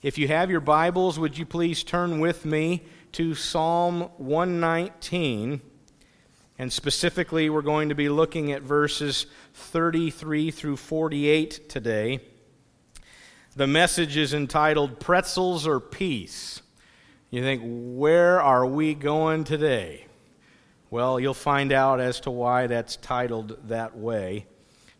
If you have your Bibles, would you please turn with me to Psalm 119? And specifically, we're going to be looking at verses 33 through 48 today. The message is entitled Pretzels or Peace. You think, where are we going today? Well, you'll find out as to why that's titled that way.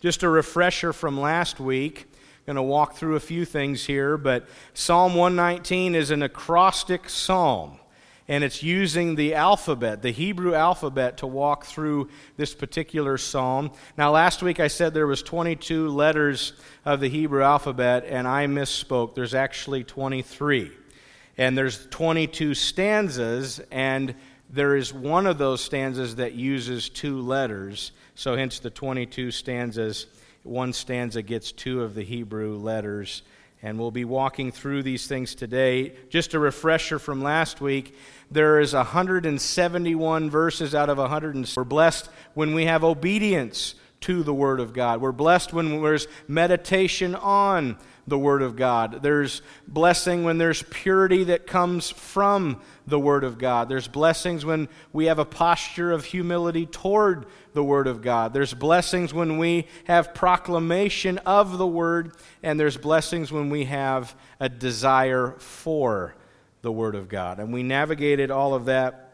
Just a refresher from last week going to walk through a few things here, but Psalm 119 is an acrostic psalm, and it's using the alphabet, the Hebrew alphabet, to walk through this particular psalm. Now, last week I said there was 22 letters of the Hebrew alphabet, and I misspoke. There's actually 23. And there's 22 stanzas, and there is one of those stanzas that uses two letters, so hence the 22 stanzas one stanza gets two of the Hebrew letters. And we'll be walking through these things today. Just a refresher from last week there is 171 verses out of 100. We're blessed when we have obedience to the Word of God. We're blessed when there's meditation on the Word of God. There's blessing when there's purity that comes from the Word of God. There's blessings when we have a posture of humility toward the Word of God. There's blessings when we have proclamation of the Word, and there's blessings when we have a desire for the Word of God. And we navigated all of that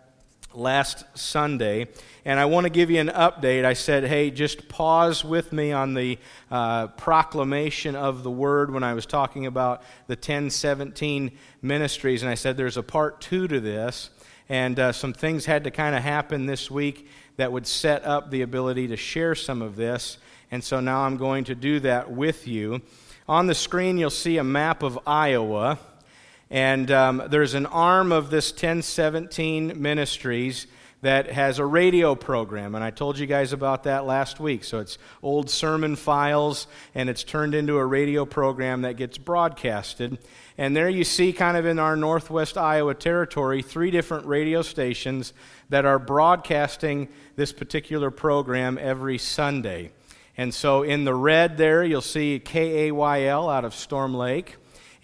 last Sunday. And I want to give you an update. I said, hey, just pause with me on the uh, proclamation of the word when I was talking about the 1017 ministries. And I said, there's a part two to this. And uh, some things had to kind of happen this week that would set up the ability to share some of this. And so now I'm going to do that with you. On the screen, you'll see a map of Iowa. And um, there's an arm of this 1017 Ministries that has a radio program. And I told you guys about that last week. So it's old sermon files, and it's turned into a radio program that gets broadcasted. And there you see, kind of in our northwest Iowa territory, three different radio stations that are broadcasting this particular program every Sunday. And so in the red there, you'll see KAYL out of Storm Lake.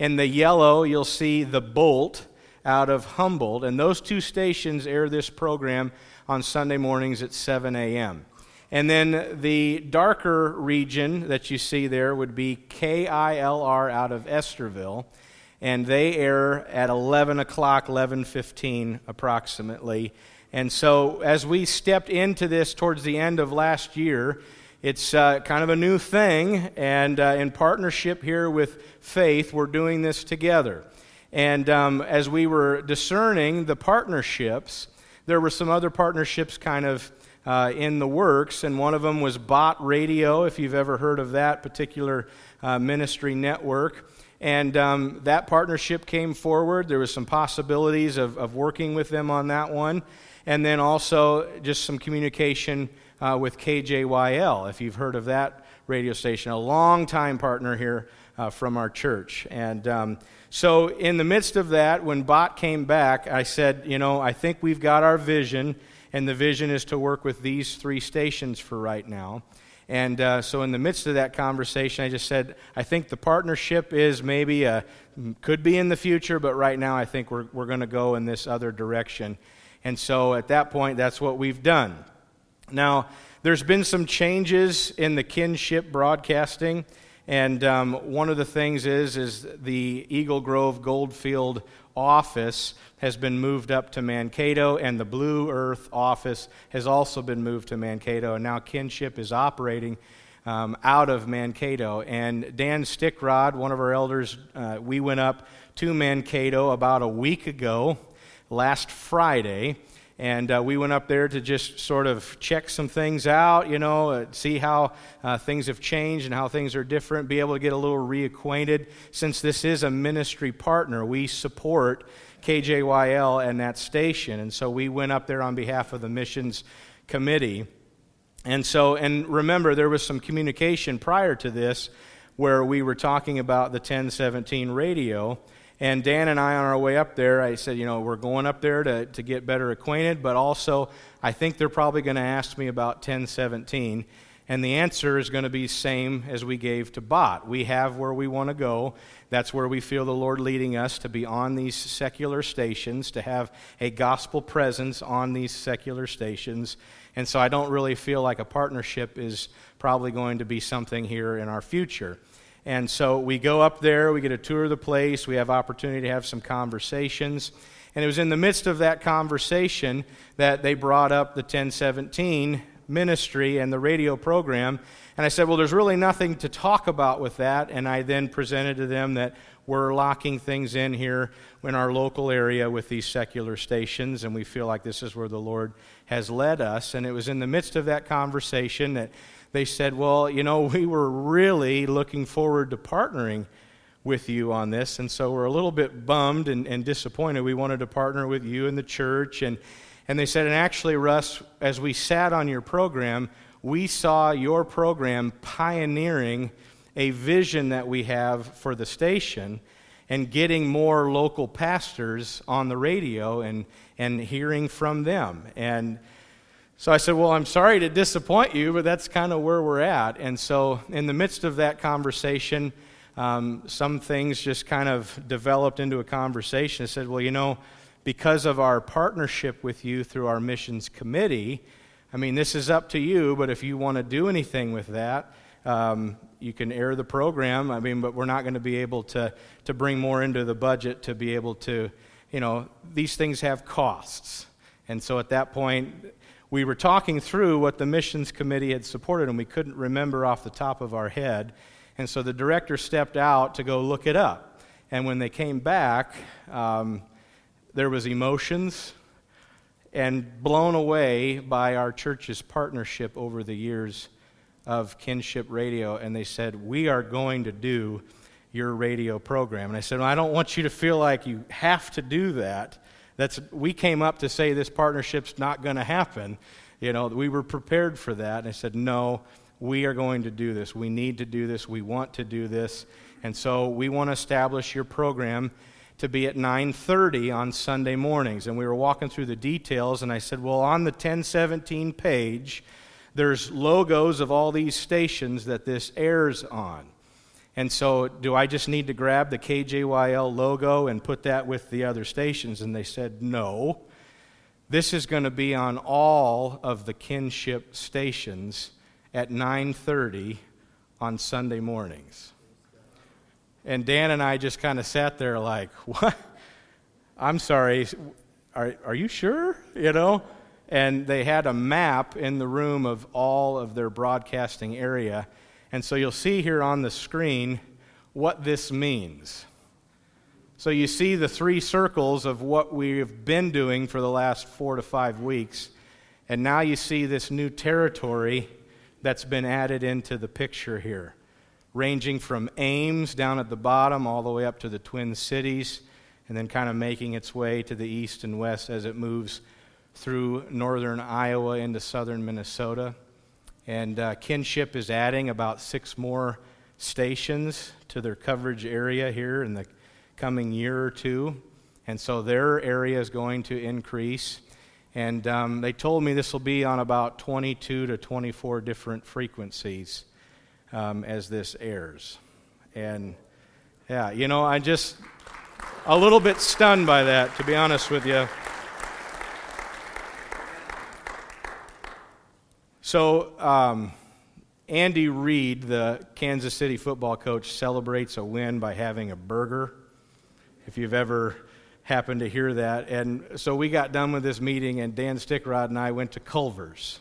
In the yellow, you'll see the Bolt out of Humboldt. And those two stations air this program on Sunday mornings at 7 a.m. And then the darker region that you see there would be KILR out of Estherville, And they air at 11 o'clock, 11.15 approximately. And so as we stepped into this towards the end of last year, it's uh, kind of a new thing, and uh, in partnership here with Faith, we're doing this together. And um, as we were discerning the partnerships, there were some other partnerships kind of uh, in the works, and one of them was Bott Radio, if you've ever heard of that particular uh, ministry network. And um, that partnership came forward. There was some possibilities of, of working with them on that one. And then also just some communication uh, with KJYL, if you've heard of that radio station, a long-time partner here uh, from our church. And um, so, in the midst of that, when Bott came back, I said, You know, I think we've got our vision, and the vision is to work with these three stations for right now. And uh, so, in the midst of that conversation, I just said, I think the partnership is maybe a, could be in the future, but right now I think we're, we're going to go in this other direction. And so, at that point, that's what we've done. Now, there's been some changes in the kinship broadcasting, and um, one of the things is is the Eagle Grove Goldfield office has been moved up to Mankato, and the Blue Earth office has also been moved to Mankato, and now kinship is operating. Um, out of Mankato. And Dan Stickrod, one of our elders, uh, we went up to Mankato about a week ago, last Friday, and uh, we went up there to just sort of check some things out, you know, uh, see how uh, things have changed and how things are different, be able to get a little reacquainted. Since this is a ministry partner, we support KJYL and that station. And so we went up there on behalf of the missions committee. And so, and remember, there was some communication prior to this where we were talking about the 1017 radio. And Dan and I, on our way up there, I said, you know, we're going up there to, to get better acquainted, but also I think they're probably going to ask me about 1017. And the answer is going to be same as we gave to Bott. We have where we want to go. That's where we feel the Lord leading us to be on these secular stations, to have a gospel presence on these secular stations. And so I don't really feel like a partnership is probably going to be something here in our future. And so we go up there, we get a tour of the place, we have opportunity to have some conversations. And it was in the midst of that conversation that they brought up the 1017 ministry and the radio program. And I said, Well, there's really nothing to talk about with that. And I then presented to them that we're locking things in here in our local area with these secular stations, and we feel like this is where the Lord has led us. And it was in the midst of that conversation that they said, Well, you know, we were really looking forward to partnering with you on this, and so we're a little bit bummed and, and disappointed. We wanted to partner with you and the church, and and they said, and actually, Russ, as we sat on your program, we saw your program pioneering a vision that we have for the station and getting more local pastors on the radio and, and hearing from them. And so I said, Well, I'm sorry to disappoint you, but that's kind of where we're at. And so, in the midst of that conversation, um, some things just kind of developed into a conversation. I said, Well, you know, because of our partnership with you through our missions committee. I mean, this is up to you, but if you want to do anything with that, um, you can air the program. I mean, but we're not going to be able to, to bring more into the budget to be able to, you know, these things have costs. And so at that point, we were talking through what the missions committee had supported, and we couldn't remember off the top of our head. And so the director stepped out to go look it up. And when they came back, um, there was emotions and blown away by our church's partnership over the years of kinship radio and they said we are going to do your radio program and i said well, i don't want you to feel like you have to do that that's we came up to say this partnership's not going to happen. You know we were prepared for that and i said no we are going to do this. We need to do this. We want to do this. And so we want to establish your program to be at 9:30 on Sunday mornings. And we were walking through the details and I said, "Well, on the 1017 page, there's logos of all these stations that this airs on." And so, do I just need to grab the KJYL logo and put that with the other stations? And they said, "No. This is going to be on all of the kinship stations at 9:30 on Sunday mornings." And Dan and I just kind of sat there like, what? I'm sorry, are, are you sure? You know? And they had a map in the room of all of their broadcasting area. And so you'll see here on the screen what this means. So you see the three circles of what we've been doing for the last four to five weeks. And now you see this new territory that's been added into the picture here ranging from Ames down at the bottom all the way up to the Twin Cities, and then kind of making its way to the east and west as it moves through northern Iowa into southern Minnesota. And uh, Kinship is adding about six more stations to their coverage area here in the coming year or two. And so their area is going to increase. And um, they told me this will be on about 22 to 24 different frequencies um, as this airs. And yeah, you know, I'm just a little bit stunned by that, to be honest with you. So, um, Andy Reid, the Kansas City football coach, celebrates a win by having a burger. If you've ever happened to hear that. And so we got done with this meeting, and Dan Stickrod and I went to Culver's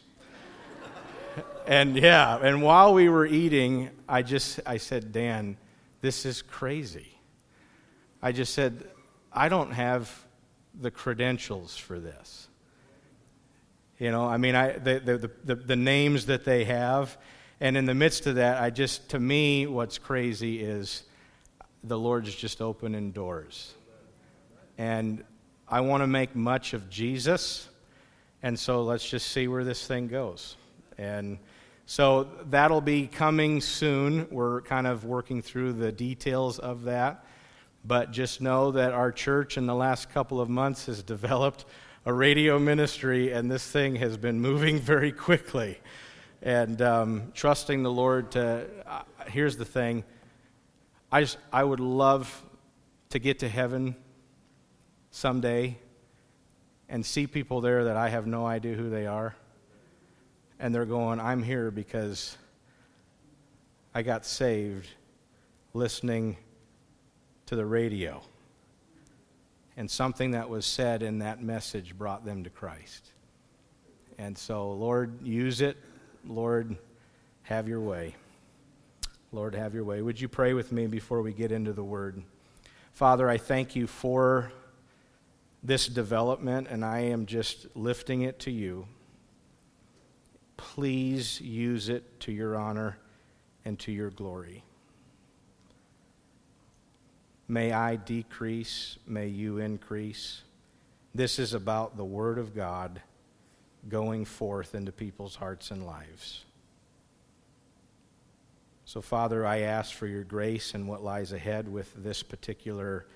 and yeah, and while we were eating, I just I said, Dan, this is crazy. I just said, I don't have the credentials for this. You know, I mean, I, the, the, the, the, names that they have. And in the midst of that, I just, to me, what's crazy is the Lord's just opening doors. And I want to make much of Jesus. And so let's just see where this thing goes. And so that'll be coming soon. We're kind of working through the details of that. But just know that our church in the last couple of months has developed a radio ministry, and this thing has been moving very quickly. and um, trusting the Lord to. Uh, here's the thing I, just, I would love to get to heaven someday and see people there that I have no idea who they are. And they're going, I'm here because I got saved listening to the radio. And something that was said in that message brought them to Christ. And so, Lord, use it. Lord, have your way. Lord, have your way. Would you pray with me before we get into the word? Father, I thank you for this development, and I am just lifting it to you. Please use it to your honor and to your glory. May I decrease, may you increase. This is about the Word of God going forth into people's hearts and lives. So, Father, I ask for your grace and what lies ahead with this particular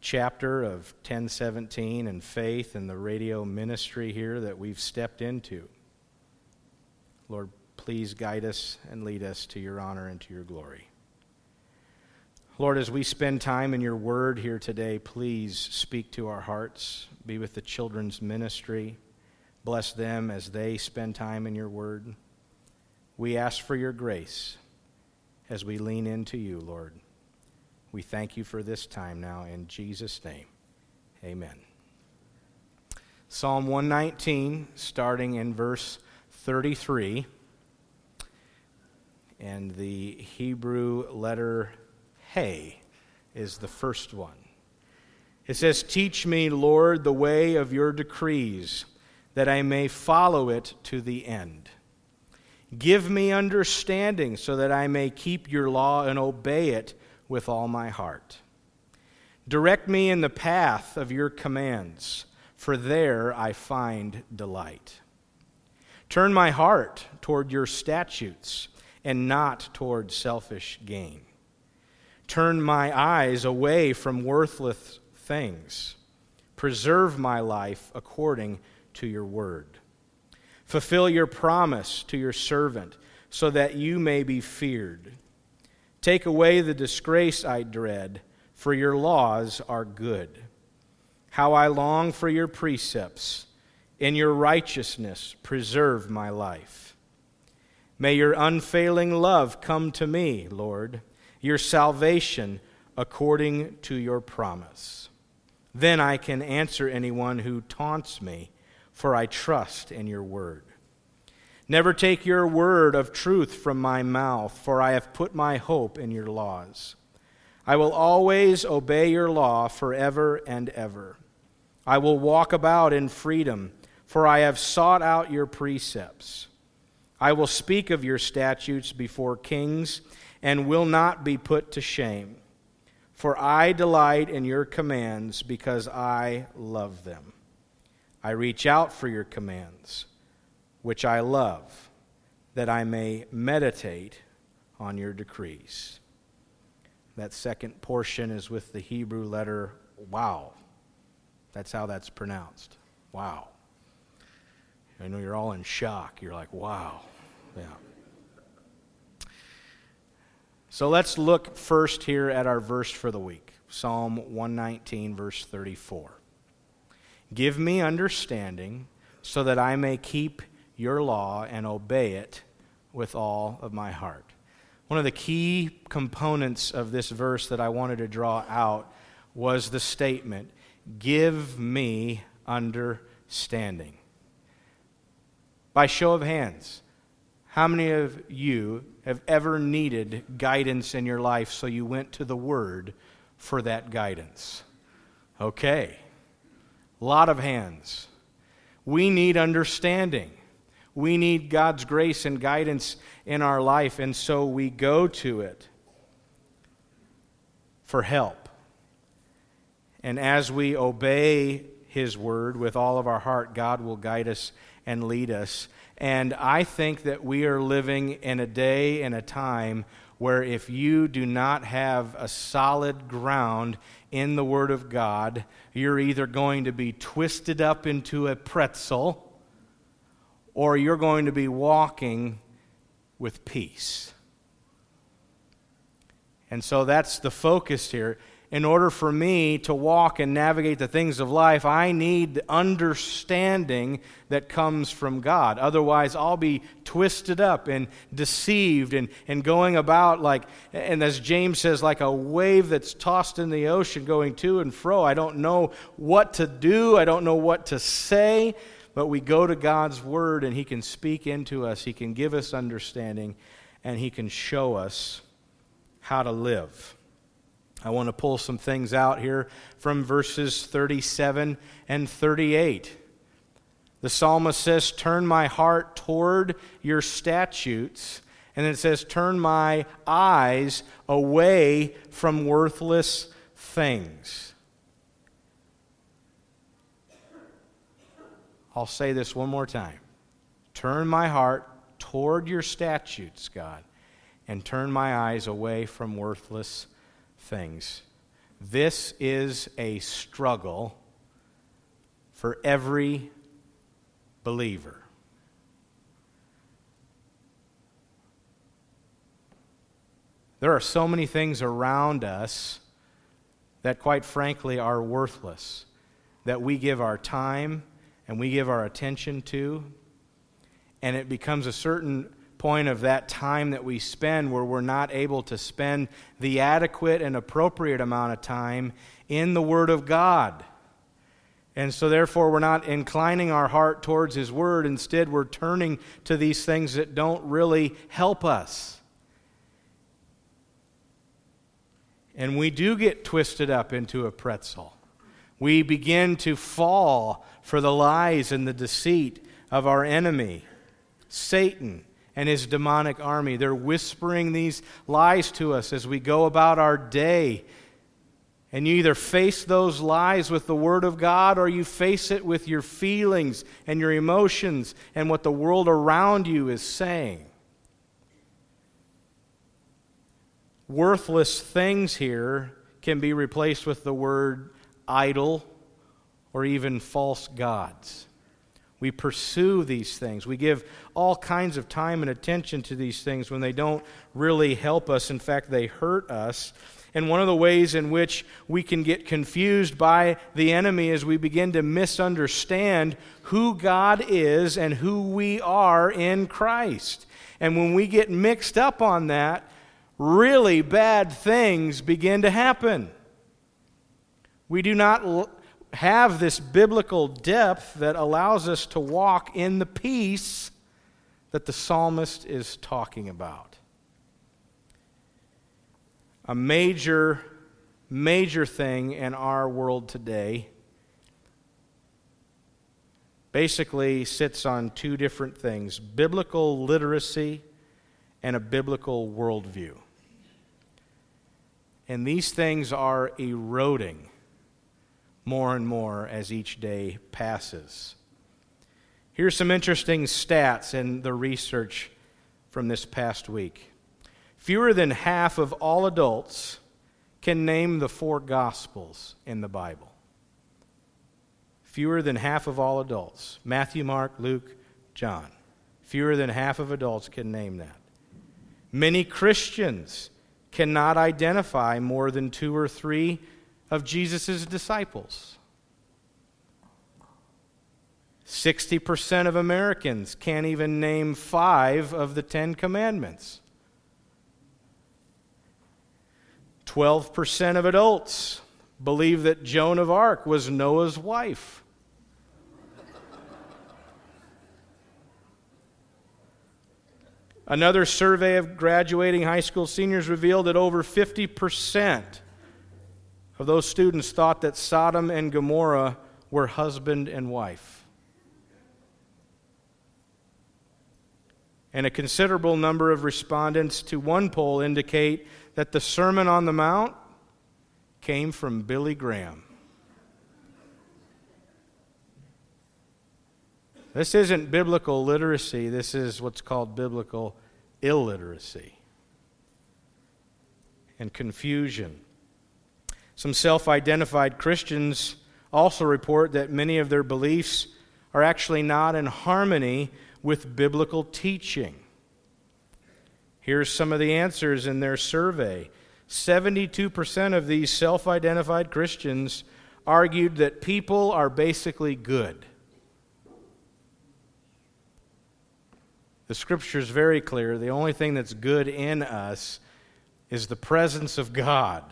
chapter of 1017 and faith and the radio ministry here that we've stepped into. Lord, please guide us and lead us to your honor and to your glory. Lord, as we spend time in your word here today, please speak to our hearts. Be with the children's ministry. Bless them as they spend time in your word. We ask for your grace as we lean into you, Lord. We thank you for this time now in Jesus' name. Amen. Psalm 119, starting in verse 33, and the Hebrew letter Hey is the first one. It says, Teach me, Lord, the way of your decrees, that I may follow it to the end. Give me understanding so that I may keep your law and obey it with all my heart. Direct me in the path of your commands, for there I find delight. Turn my heart toward your statutes and not toward selfish gain. Turn my eyes away from worthless things. Preserve my life according to your word. Fulfill your promise to your servant, so that you may be feared. Take away the disgrace I dread, for your laws are good. How I long for your precepts. In your righteousness, preserve my life. May your unfailing love come to me, Lord your salvation according to your promise. Then I can answer anyone who taunts me, for I trust in your word. Never take your word of truth from my mouth, for I have put my hope in your laws. I will always obey your law forever and ever. I will walk about in freedom, for I have sought out your precepts. I will speak of your statutes before kings and will not be put to shame. For I delight in your commands because I love them. I reach out for your commands, which I love, that I may meditate on your decrees. That second portion is with the Hebrew letter wow. That's how that's pronounced. Wow. I know you're all in shock. You're like, wow. Yeah. So let's look first here at our verse for the week Psalm 119, verse 34. Give me understanding so that I may keep your law and obey it with all of my heart. One of the key components of this verse that I wanted to draw out was the statement Give me understanding. By show of hands, how many of you have ever needed guidance in your life so you went to the Word for that guidance? Okay. Lot of hands. We need understanding. We need God's grace and guidance in our life, and so we go to it for help. And as we obey His word with all of our heart, God will guide us and lead us. And I think that we are living in a day and a time where if you do not have a solid ground in the Word of God, you're either going to be twisted up into a pretzel or you're going to be walking with peace. And so that's the focus here in order for me to walk and navigate the things of life, I need understanding that comes from God. Otherwise, I'll be twisted up and deceived and, and going about like, and as James says, like a wave that's tossed in the ocean going to and fro. I don't know what to do, I don't know what to say, but we go to God's Word and He can speak into us, He can give us understanding, and He can show us how to live. I want to pull some things out here from verses 37 and 38. The psalmist says, Turn my heart toward your statutes. And it says, Turn my eyes away from worthless things. I'll say this one more time. Turn my heart toward your statutes, God, and turn my eyes away from worthless things. This is a struggle for every believer. There are so many things around us that, quite frankly, are worthless, that we give our time and we give our attention to, and it becomes a certain point of that time that we spend where we're not able to spend the adequate and appropriate amount of time in the Word of God. And so, therefore, we're not inclining our heart towards His Word. Instead, we're turning to these things that don't really help us. And we do get twisted up into a pretzel. We begin to fall for the lies and the deceit of our enemy, Satan and his demonic army. They're whispering these lies to us as we go about our day. And you either face those lies with the Word of God or you face it with your feelings and your emotions and what the world around you is saying. Worthless things here can be replaced with the word idol or even false gods. We pursue these things. We give all kinds of time and attention to these things when they don't really help us. In fact, they hurt us. And one of the ways in which we can get confused by the enemy is we begin to misunderstand who God is and who we are in Christ. And when we get mixed up on that, really bad things begin to happen. We do not have this biblical depth that allows us to walk in the peace that the psalmist is talking about. A major, major thing in our world today basically sits on two different things biblical literacy and a biblical worldview. And these things are eroding more and more as each day passes. Here's some interesting stats in the research from this past week. Fewer than half of all adults can name the four Gospels in the Bible. Fewer than half of all adults Matthew, Mark, Luke, John. Fewer than half of adults can name that. Many Christians cannot identify more than two or three of Jesus' disciples. 60% of Americans can't even name five of the Ten Commandments. 12% of adults believe that Joan of Arc was Noah's wife. Another survey of graduating high school seniors revealed that over 50% of those students thought that Sodom and Gomorrah were husband and wife. And a considerable number of respondents to one poll indicate that the Sermon on the Mount came from Billy Graham. This isn't biblical literacy, this is what's called biblical illiteracy and confusion. Some self identified Christians also report that many of their beliefs are actually not in harmony with biblical teaching? Here's some of the answers in their survey 72% of these self identified Christians argued that people are basically good. The scripture is very clear. The only thing that's good in us is the presence of God.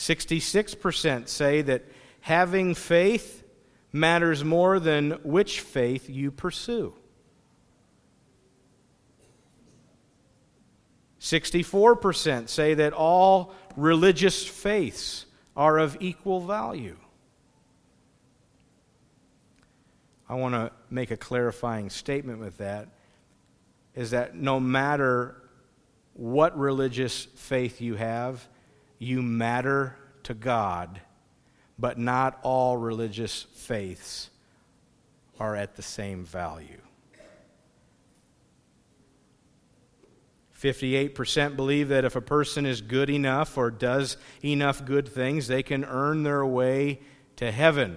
66% say that having faith matters more than which faith you pursue. 64% say that all religious faiths are of equal value. I want to make a clarifying statement with that is that no matter what religious faith you have, you matter to God, but not all religious faiths are at the same value. 58% believe that if a person is good enough or does enough good things, they can earn their way to heaven.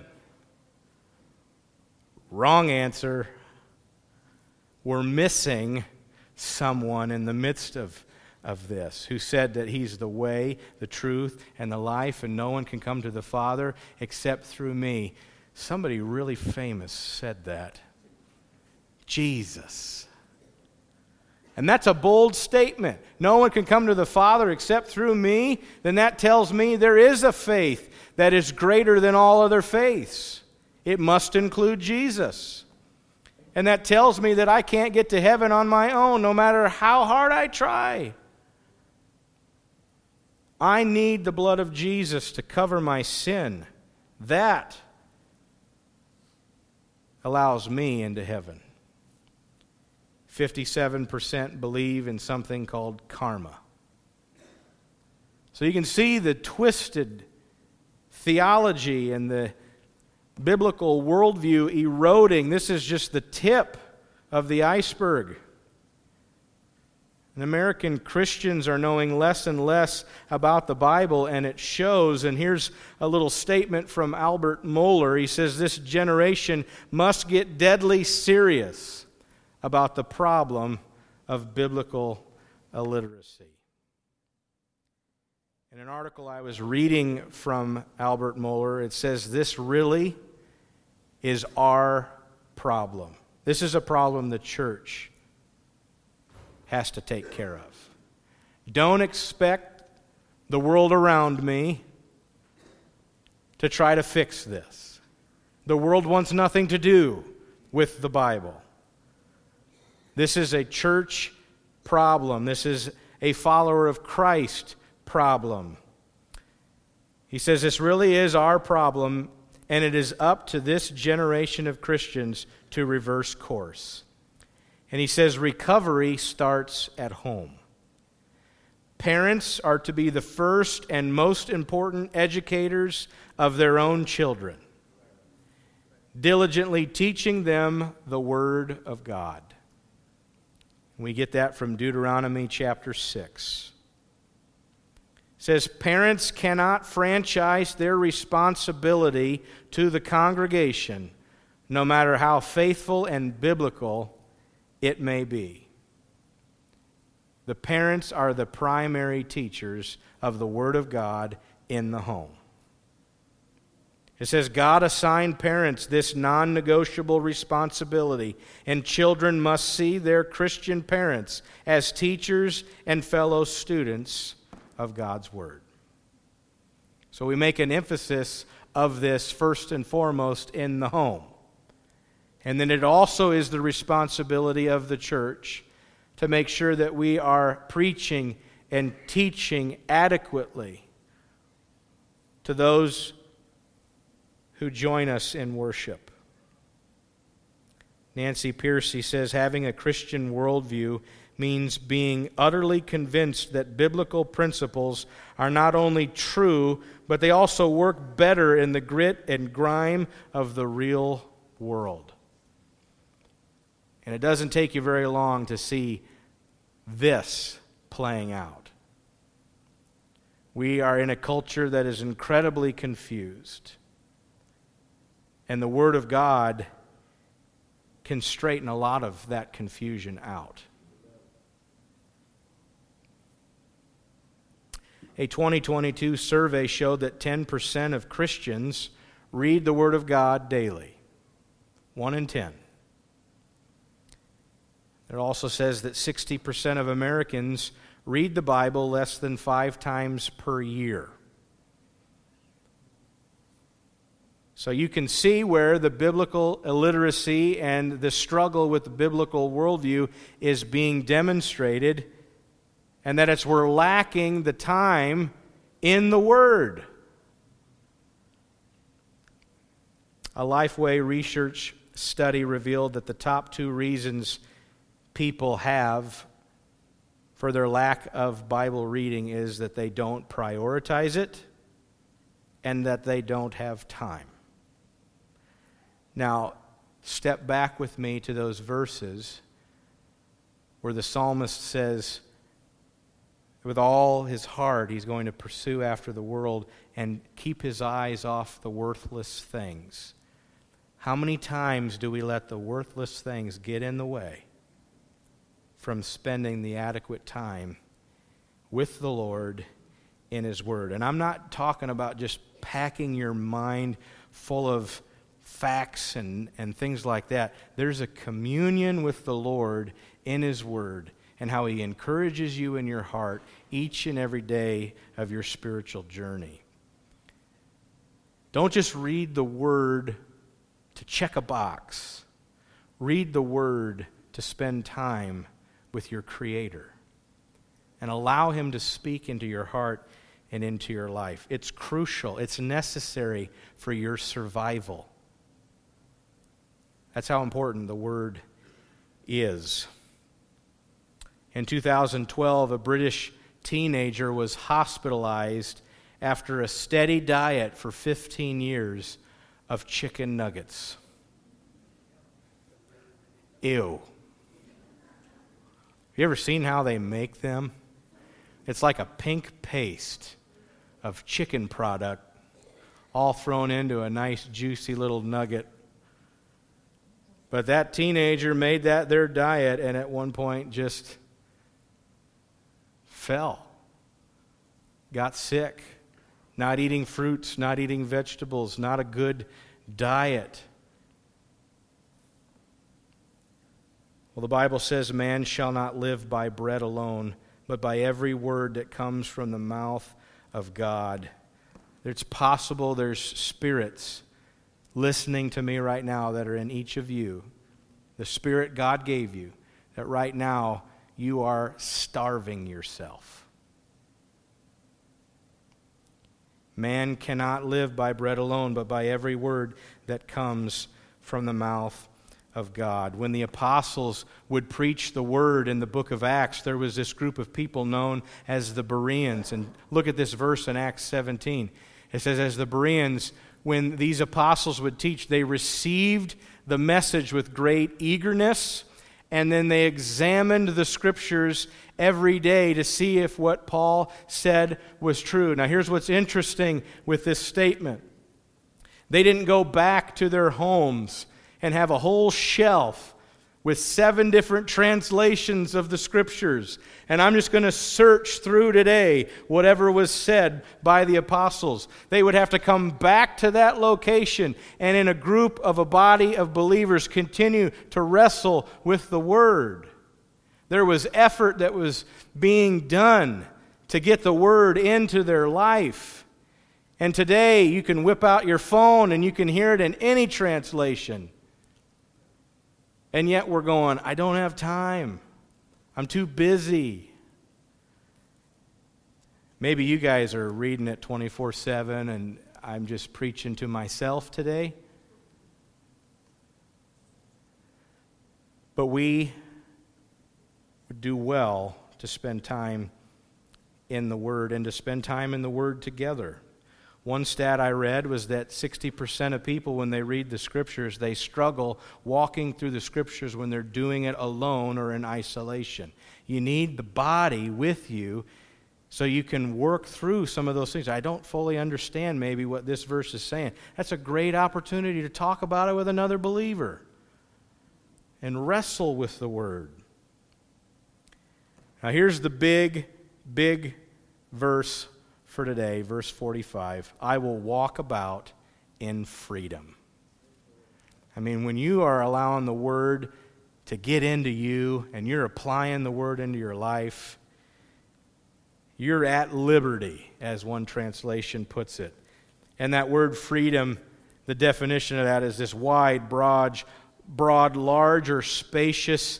Wrong answer. We're missing someone in the midst of, of this who said that he's the way, the truth, and the life, and no one can come to the Father except through me. Somebody really famous said that. Jesus. And that's a bold statement. No one can come to the Father except through me. Then that tells me there is a faith that is greater than all other faiths. It must include Jesus. And that tells me that I can't get to heaven on my own, no matter how hard I try. I need the blood of Jesus to cover my sin. That allows me into heaven. 57% believe in something called karma. So you can see the twisted theology and the biblical worldview eroding. This is just the tip of the iceberg. And American Christians are knowing less and less about the Bible, and it shows. And here's a little statement from Albert Mohler. He says, This generation must get deadly serious about the problem of biblical illiteracy. In an article I was reading from Albert Mohler, it says this really is our problem. This is a problem the church has to take care of. Don't expect the world around me to try to fix this. The world wants nothing to do with the Bible. This is a church problem. This is a follower of Christ problem. He says this really is our problem, and it is up to this generation of Christians to reverse course. And he says recovery starts at home. Parents are to be the first and most important educators of their own children, diligently teaching them the Word of God. We get that from Deuteronomy chapter 6. It says parents cannot franchise their responsibility to the congregation, no matter how faithful and biblical it may be. The parents are the primary teachers of the Word of God in the home. It says, God assigned parents this non negotiable responsibility, and children must see their Christian parents as teachers and fellow students of God's Word. So we make an emphasis of this first and foremost in the home. And then it also is the responsibility of the church to make sure that we are preaching and teaching adequately to those who join us in worship. Nancy Pearcey says having a Christian worldview means being utterly convinced that biblical principles are not only true, but they also work better in the grit and grime of the real world. And it doesn't take you very long to see this playing out. We are in a culture that is incredibly confused. And the Word of God can straighten a lot of that confusion out. A 2022 survey showed that 10% of Christians read the Word of God daily. One in 10. It also says that 60% of Americans read the Bible less than five times per year. So you can see where the biblical illiteracy and the struggle with the biblical worldview is being demonstrated, and that it's we're lacking the time in the Word. A Lifeway research study revealed that the top two reasons people have for their lack of Bible reading is that they don't prioritize it and that they don't have time. Now, step back with me to those verses where the psalmist says, with all his heart, he's going to pursue after the world and keep his eyes off the worthless things. How many times do we let the worthless things get in the way? From spending the adequate time with the Lord in His Word. And I'm not talking about just packing your mind full of facts and, and things like that. There's a communion with the Lord in His Word and how He encourages you in your heart each and every day of your spiritual journey. Don't just read the Word to check a box, read the Word to spend time with your Creator and allow Him to speak into your heart and into your life. It's crucial, it's necessary for your survival. That's how important the Word is. In 2012, a British teenager was hospitalized after a steady diet for 15 years of chicken nuggets. Ew. Have you ever seen how they make them? It's like a pink paste of chicken product all thrown into a nice, juicy little nugget. But that teenager made that their diet and at one point just fell, got sick, not eating fruits, not eating vegetables, not a good diet. Well, the Bible says, Man shall not live by bread alone, but by every word that comes from the mouth of God. It's possible there's spirits listening to me right now that are in each of you. The spirit God gave you, that right now you are starving yourself. Man cannot live by bread alone, but by every word that comes from the mouth of God. When the apostles would preach the word in the book of Acts, there was this group of people known as the Bereans. And look at this verse in Acts 17. It says, As the Bereans, when these apostles would teach, they received the message with great eagerness, and then they examined the scriptures every day to see if what Paul said was true. Now, here's what's interesting with this statement they didn't go back to their homes and have a whole shelf with seven different translations of the scriptures. And I'm just going to search through today whatever was said by the apostles. They would have to come back to that location and, in a group of a body of believers, continue to wrestle with the word. There was effort that was being done to get the word into their life. And today you can whip out your phone and you can hear it in any translation. And yet we're going, I don't have time. I'm too busy. Maybe you guys are reading it 24 7 and I'm just preaching to myself today. But we would do well to spend time in the Word and to spend time in the Word together. One stat I read was that 60% of people, when they read the scriptures, they struggle walking through the scriptures when they're doing it alone or in isolation. You need the body with you So you can work through some of those things. I don't fully understand maybe what this verse is saying. That's a great opportunity to talk about it with another believer and wrestle with the word. Now, here's the big, big verse for today, verse 45. I will walk about in freedom. I mean, when you are allowing the word to get into you and you're applying the word into your life, you're at liberty, as one translation puts it. And that word freedom, the definition of that is this wide, broad, broad, large, or spacious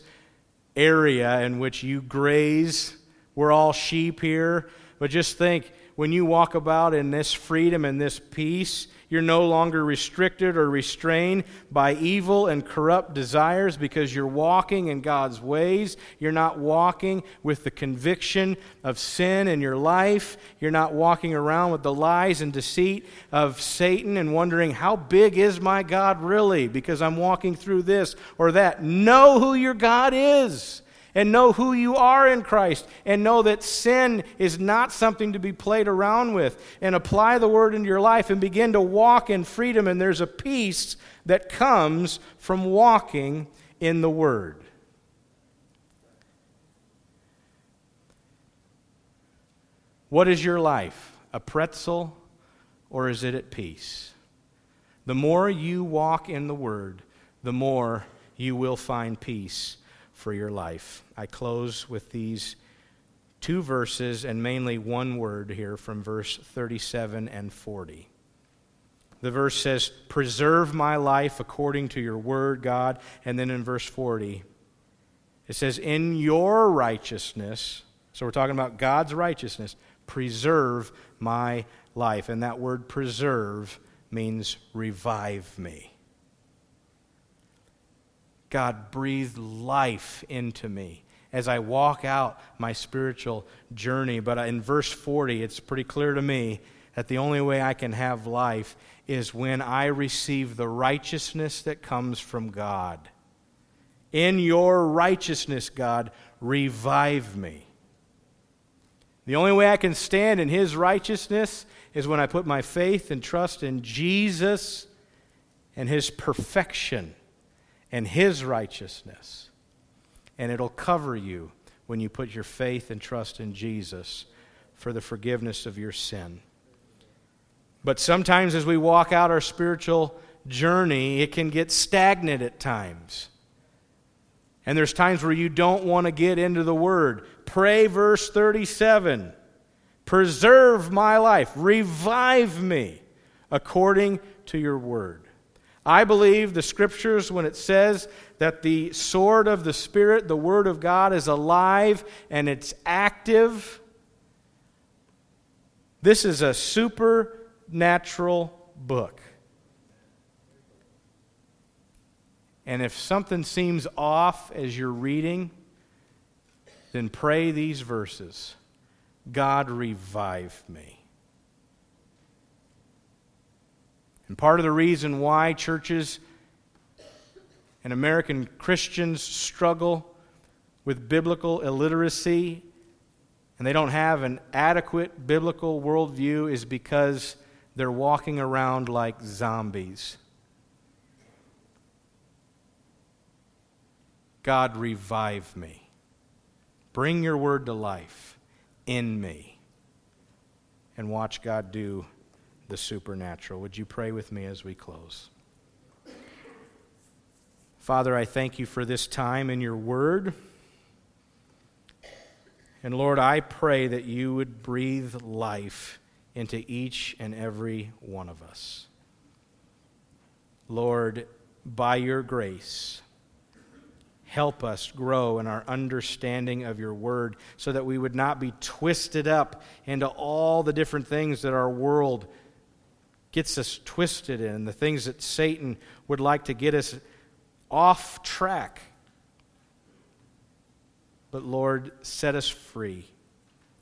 area in which you graze. We're all sheep here. But just think when you walk about in this freedom and this peace, you're no longer restricted or restrained by evil and corrupt desires because you're walking in God's ways. You're not walking with the conviction of sin in your life. You're not walking around with the lies and deceit of Satan and wondering, how big is my God really? Because I'm walking through this or that. Know who your God is and know who you are in Christ and know that sin is not something to be played around with and apply the word into your life and begin to walk in freedom and there's a peace that comes from walking in the word. What is your life? A pretzel or is it at peace? The more you walk in the word, the more you will find peace for your life. I close with these two verses and mainly one word here from verse 37 and 40. The verse says, Preserve my life according to your word, God. And then in verse 40, it says, In your righteousness, so we're talking about God's righteousness, preserve my life. And that word preserve means revive me. God, breathe life into me as I walk out my spiritual journey. But in verse 40, it's pretty clear to me that the only way I can have life is when I receive the righteousness that comes from God. In your righteousness, God, revive me. The only way I can stand in His righteousness is when I put my faith and trust in Jesus and His perfection and His righteousness. And it'll cover you when you put your faith and trust in Jesus for the forgiveness of your sin. But sometimes as we walk out our spiritual journey, it can get stagnant at times. And there's times where you don't want to get into the Word. Pray, verse 37 Preserve my life, revive me according to your Word. I believe the scriptures when it says that the sword of the Spirit, the Word of God, is alive and it's active. This is a supernatural book. And if something seems off as you're reading, then pray these verses God, revive me. And part of the reason why churches and American Christians struggle with biblical illiteracy and they don't have an adequate biblical worldview is because they're walking around like zombies. God, revive me. Bring your word to life in me. And watch God do the supernatural. Would you pray with me as we close? Father, I thank you for this time in your word. And Lord, I pray that you would breathe life into each and every one of us. Lord, by your grace, help us grow in our understanding of your word so that we would not be twisted up into all the different things that our world gets us twisted in, the things that Satan would like to get us off track. But Lord, set us free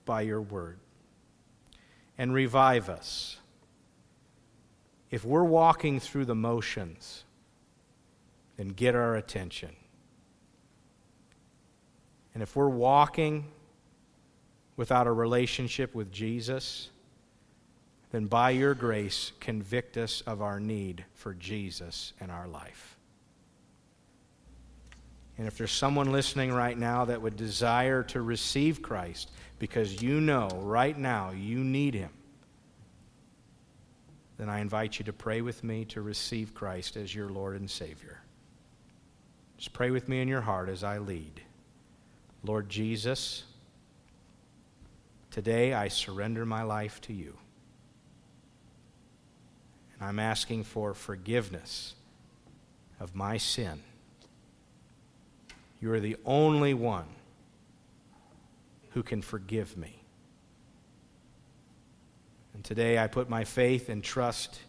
by your word and revive us. If we're walking through the motions, then get our attention. And if we're walking without a relationship with Jesus, then by your grace, convict us of our need for Jesus in our life. And if there's someone listening right now that would desire to receive Christ because you know right now you need him, then I invite you to pray with me to receive Christ as your Lord and Savior. Just pray with me in your heart as I lead. Lord Jesus, today I surrender my life to you. I'm asking for forgiveness of my sin. You are the only one who can forgive me. And today I put my faith and trust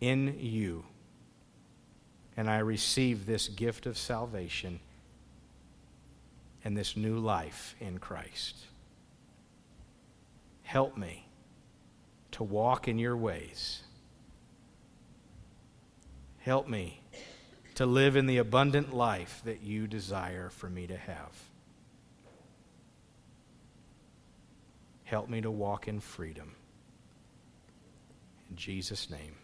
in you. And I receive this gift of salvation and this new life in Christ. Help me to walk in your ways. Help me to live in the abundant life that you desire for me to have. Help me to walk in freedom. In Jesus' name.